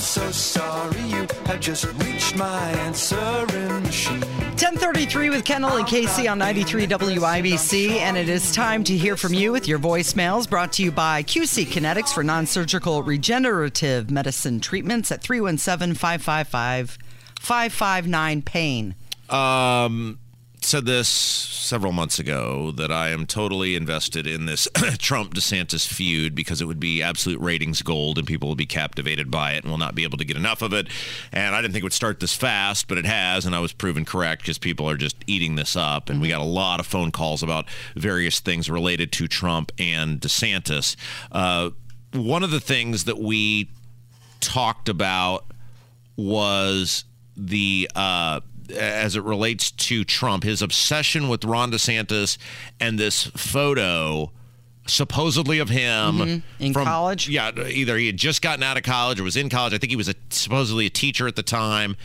I'm so sorry you have just reached my answering machine. 1033 with Kendall and Casey on 93 WIBC, and it is time to hear from you with your voicemails brought to you by QC Kinetics for non surgical regenerative medicine treatments at 317 555 559 Pain. Um, said this several months ago that I am totally invested in this Trump DeSantis feud because it would be absolute ratings gold and people will be captivated by it and will not be able to get enough of it. And I didn't think it would start this fast, but it has, and I was proven correct because people are just eating this up. And we got a lot of phone calls about various things related to Trump and DeSantis. Uh, one of the things that we talked about was the uh, as it relates to Trump, his obsession with Ron DeSantis and this photo supposedly of him Mm-hmm. In college? Yeah, either he had just gotten out of college or was in college. I think he was a, supposedly a teacher at the time,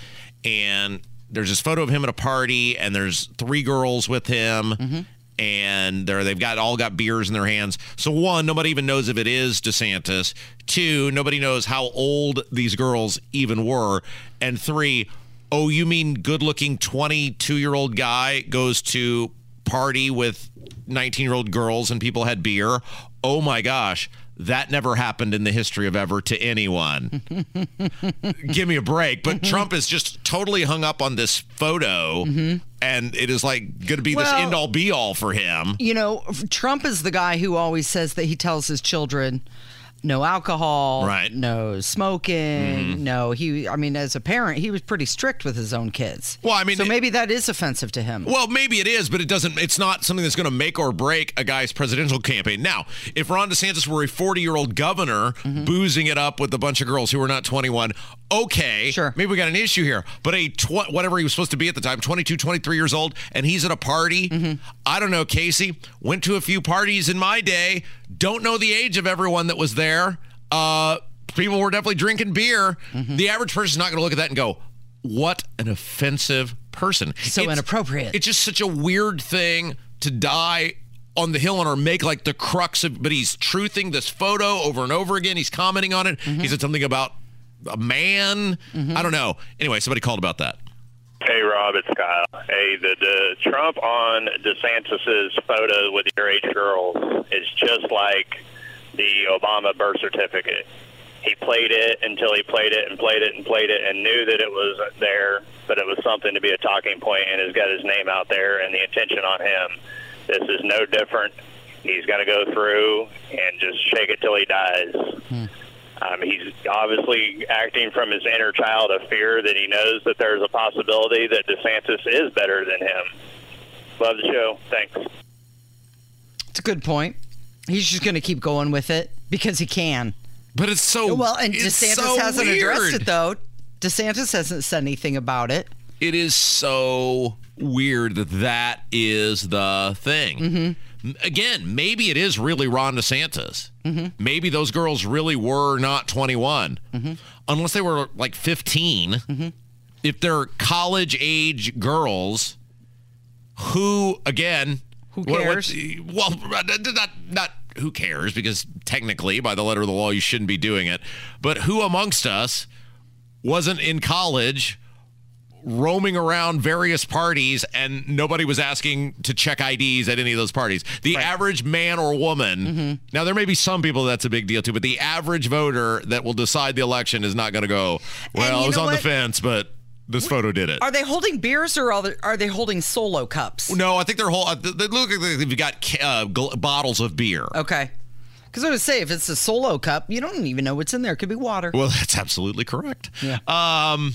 and there's this photo of him at a party, and there's three girls with him. Mm-hmm. And they're, they've got all got beers in their hands. So one, nobody even knows if it is DeSantis. Two, nobody knows how old these girls even were. And three, oh, you mean good-looking 22-year-old guy goes to party with 19-year-old girls and people had beer? Oh my gosh, that never happened in the history of ever to anyone. Give me a break. But Trump is just totally hung up on this photo, and it is like going to be this end all be all for him. You know, Trump is the guy who always says that he tells his children no alcohol, Right. no smoking, mm-hmm. no. He, I mean, as a parent, he was pretty strict with his own kids. Well, I mean, so maybe that is offensive to him. Well, maybe it is, but it doesn't. It's not something that's going to make or break a guy's presidential campaign. Now, if Ron DeSantis were a 40 year old governor mm-hmm. boozing it up with a bunch of girls who were not 21, okay, Sure. maybe we got an issue here. But a tw- whatever he was supposed to be at the time, 22, 23 years old, and he's at a party. Mm-hmm. I don't know, Casey. Went to a few parties in my day. Don't know the age of everyone that was there. Uh, people were definitely drinking beer. Mm-hmm. The average person's not going to look at that and go, "What an offensive person!" So inappropriate. It's just such a weird thing to die on the hill and or make like the crux of. But he's truthing this photo over and over again. He's commenting on it. He mm-hmm. said something about a man. Mm-hmm. I don't know. Anyway, somebody called about that. Hey, Rob, it's Kyle. Hey, the, the Trump on DeSantis's photo with your age girls is just like the Obama birth certificate. He played it until he played it and played it and played it and knew that it was there, but it was something to be a talking point and has got his name out there and the attention on him. This is no different. He's got to go through and just shake it till he dies. Hmm. Um, he's obviously acting from his inner child of fear that he knows that there's a possibility that DeSantis is better than him. Love the show. Thanks. It's a good point. He's just going to keep going with it because he can. But it's so Well, and DeSantis so hasn't addressed it though. DeSantis hasn't said anything about it. it is so weird that that is the thing. M- Again, maybe it is really Ron DeSantis. Mm-hmm. Maybe those girls really were not 21, mm-hmm. unless they were like 15. Mm-hmm. If they're college age girls, who again? Who what- what- cares? well, not not who cares because technically, by the letter of the law, you shouldn't be doing it. But who amongst us wasn't in college? Roaming around various parties and nobody was asking to check IDs at any of those parties. The average man or woman, Mm-hmm. now there may be some people that's a big deal too, but the average voter that will decide the election is not going to go, well, I was on the fence, but this photo did it. Are they holding beers or are they, are they holding solo cups? no, I think they're whole. uh, They they look like they've got uh, gl- bottles of beer. Okay. Because I would say if it's a solo cup, you don't even know what's in there. It could be water. Well, that's absolutely correct. Yeah. Um,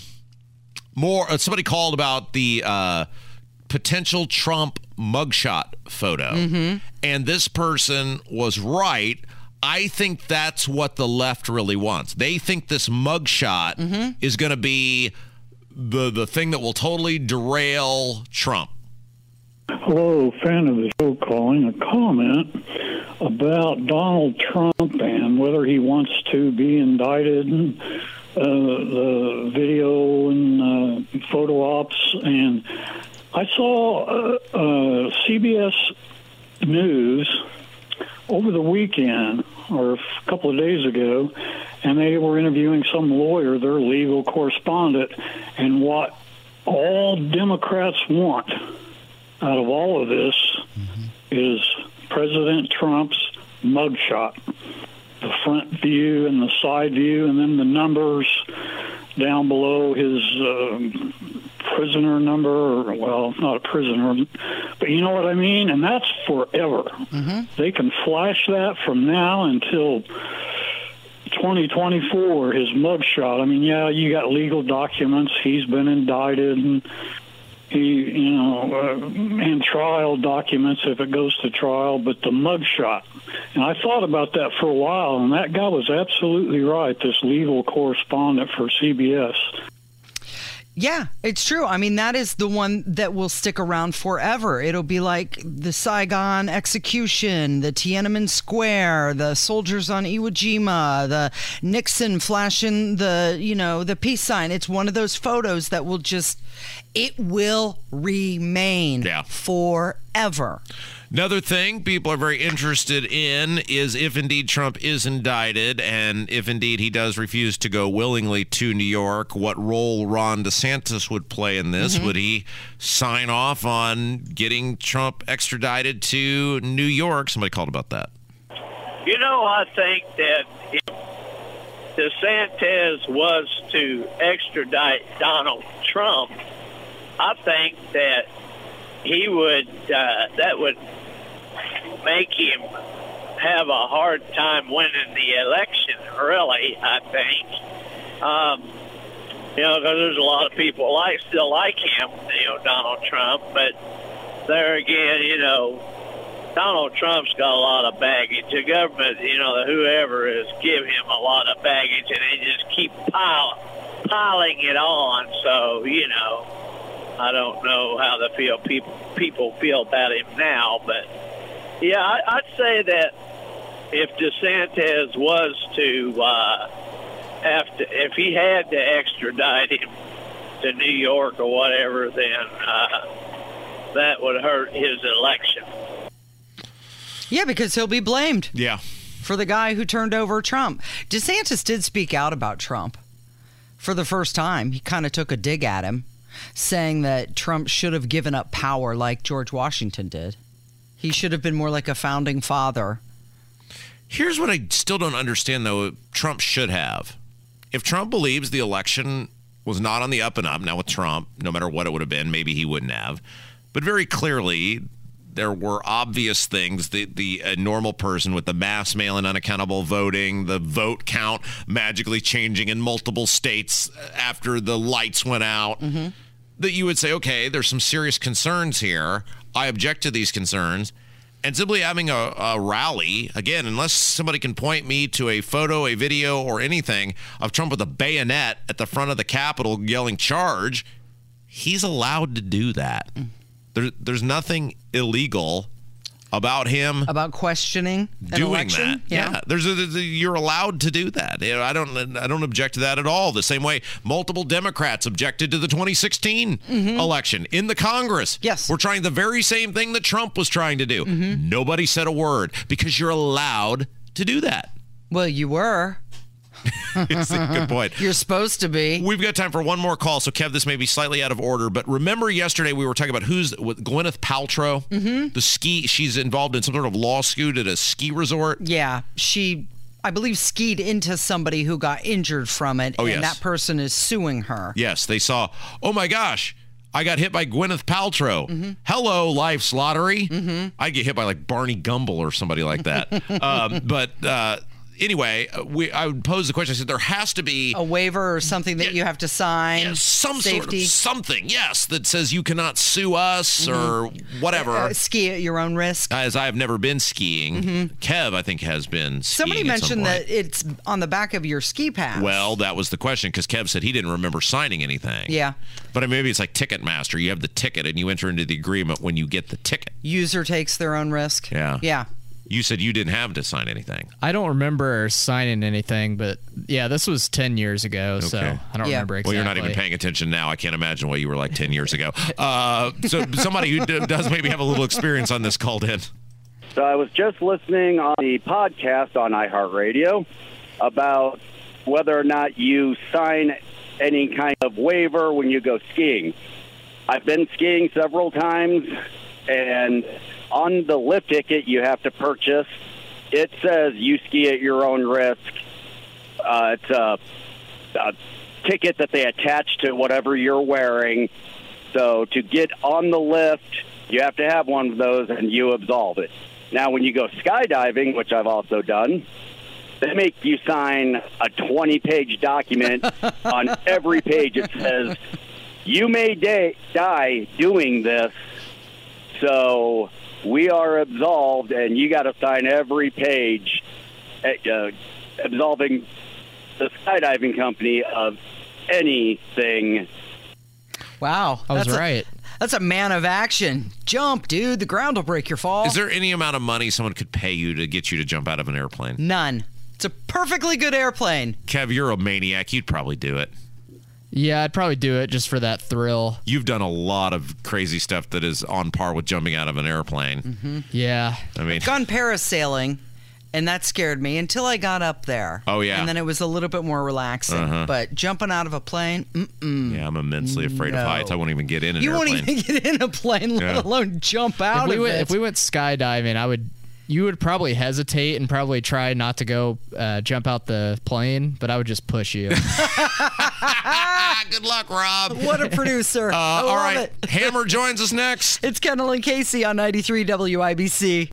more. Uh, somebody called about the uh, potential Trump mugshot photo, Mm-hmm. and this person was right. I think that's what the left really wants. They think this mugshot Mm-hmm. is going to be the the thing that will totally derail Trump. Hello, fan of the show calling a comment about Donald Trump and whether he wants to be indicted uh, the video and uh, photo ops, and I saw uh, uh, CBS News over the weekend or a couple of days ago, and they were interviewing some lawyer, their legal correspondent, and what all Democrats want out of all of this is President Trump's mugshot. The front view and the side view, and then the numbers down below his um prisoner number, or, well, not a prisoner, but you know what I mean? And that's forever. They can flash that from now until 2024, his mugshot. I mean, yeah, you got legal documents. He's been indicted and he, you know, uh, and trial documents if it goes to trial, but the mugshot. And I thought about that for a while, and that guy was absolutely right, this legal correspondent for CBS. Yeah, it's true. I mean, that is the one that will stick around forever. It'll be like the Saigon execution, the Tiananmen Square, the soldiers on Iwo Jima, the Nixon flashing the, you know, the peace sign. It's one of those photos that will just, it will remain Yeah. forever. Another thing people are very interested in is if indeed Trump is indicted and if indeed he does refuse to go willingly to New York, what role Ron DeSantis would play in this. Mm-hmm. Would he sign off on getting Trump extradited to New York? Somebody called about that. You know, I think that if DeSantis was to extradite Donald Trump, I think that he would, uh, that would make him have a hard time winning the election, really, I think. Um, you know, because there's a lot of people like still like him, you know, Donald Trump, but there again, you know, Donald Trump's got a lot of baggage. The government, you know, whoever is give him a lot of baggage, and they just keep pile, piling it on. So, you know, I don't know how the feel people people feel about him now, but yeah, I, I'd say that if DeSantis was to uh, have to, if he had to extradite him to New York or whatever, then uh, that would hurt his election. Yeah, because he'll be blamed. Yeah. for the guy who turned over Trump. DeSantis did speak out about Trump for the first time. He kind of took a dig at him, saying that Trump should have given up power like George Washington did. He should have been more like a founding father. Here's what I still don't understand, though. Trump should have. If Trump believes the election was not on the up and up, now with Trump, no matter what it would have been, maybe he wouldn't have. But very clearly, there were obvious things. The the a normal person with the mass mail and unaccountable voting, the vote count magically changing in multiple states uh, after the lights went out. Mm-hmm. That you would say, okay, there's some serious concerns here. I object to these concerns. And simply having a, a rally, again, unless somebody can point me to a photo, a video, or anything of Trump with a bayonet at the front of the Capitol yelling charge, he's allowed to do that. Mm. There, there's nothing illegal about him About questioning an doing election. that. Yeah, there's a, there's a- you're allowed to do that. You know, I don't I don't object to that at all. The same way multiple Democrats objected to the 2016 election in the Congress. Mm-hmm. Yes. we're trying the very same thing that Trump was trying to do. Mm-hmm. Nobody said a word because you're allowed to do that. Well, you were. It's a good point. You're supposed to be. We've got time for one more call. So, Kev, this may be slightly out of order, but remember yesterday we were talking about who's with Gwyneth Paltrow, mm-hmm. the ski. She's involved in some sort of lawsuit at a ski resort. Yeah, she, I believe, skied into somebody who got injured from it, Oh, and yes. that person is suing her. Yes, they saw, oh my gosh, I got hit by Gwyneth Paltrow. Hello, life's lottery. Mm-hmm. I get hit by like Barney Gumble or somebody like that. um, but uh, anyway, uh, we I would pose the question. I said there has to be A waiver or something that you have to sign. yeah, some safety. sort of something, yes, that says you cannot sue us or whatever. Uh, ski at your own risk. As I have never been skiing, Kev I think has been. Skiing Mm-hmm. Somebody some mentioned point. that it's on the back of your ski pass. Well, that was the question because Kev said he didn't remember signing anything. Yeah. But maybe it's like Ticketmaster. You have the ticket and you enter into the agreement when you get the ticket. user takes their own risk. Yeah. Yeah. You said you didn't have to sign anything. I don't remember signing anything, but yeah, this was 10 years ago, so I don't Yeah. remember exactly. Well, you're not even paying attention now. I can't imagine what you were like 10 years ago. Uh, so somebody who d- does maybe have a little experience on this called in. So I was just listening on the podcast on iHeartRadio about whether or not you sign any kind of waiver when you go skiing. I've been skiing several times, and on the lift ticket you have to purchase, it says you ski at your own risk. Uh, it's a, a ticket that they attach to whatever you're wearing. So to get on the lift, you have to have one of those, and you absolve it. Now, when you go skydiving, which I've also done, they make you sign a 20-page document. on every page, it says you may die doing this, so we are absolved, and you got to sign every page, uh, absolving the skydiving company of anything Wow. I was that's a- right. that's a man of action. Jump, dude. The ground will break your fall. Is there any amount of money someone could pay you to get you to jump out of an airplane? None. It's a perfectly good airplane. Kev, you're a maniac. You'd probably do it. Yeah, I'd probably do it just for that thrill. You've done a lot of crazy stuff that is on par with jumping out of an airplane. Mm-hmm. Yeah. I mean, Gone parasailing, and that scared me until I got up there. Oh, yeah. And then it was a little bit more relaxing. Uh-huh. But jumping out of a plane, mm-mm. yeah, I'm immensely afraid of heights. I won't even get in an you won't even get in a plane, let Yeah. alone jump out If we, of went, it. if we went skydiving, I would. You would probably hesitate and probably try not to go uh, jump out the plane, but I would just push you. good luck, Rob. what a producer. Uh, I all love right, it. Hammer joins us next. It's Kendall and Casey on 93 WIBC.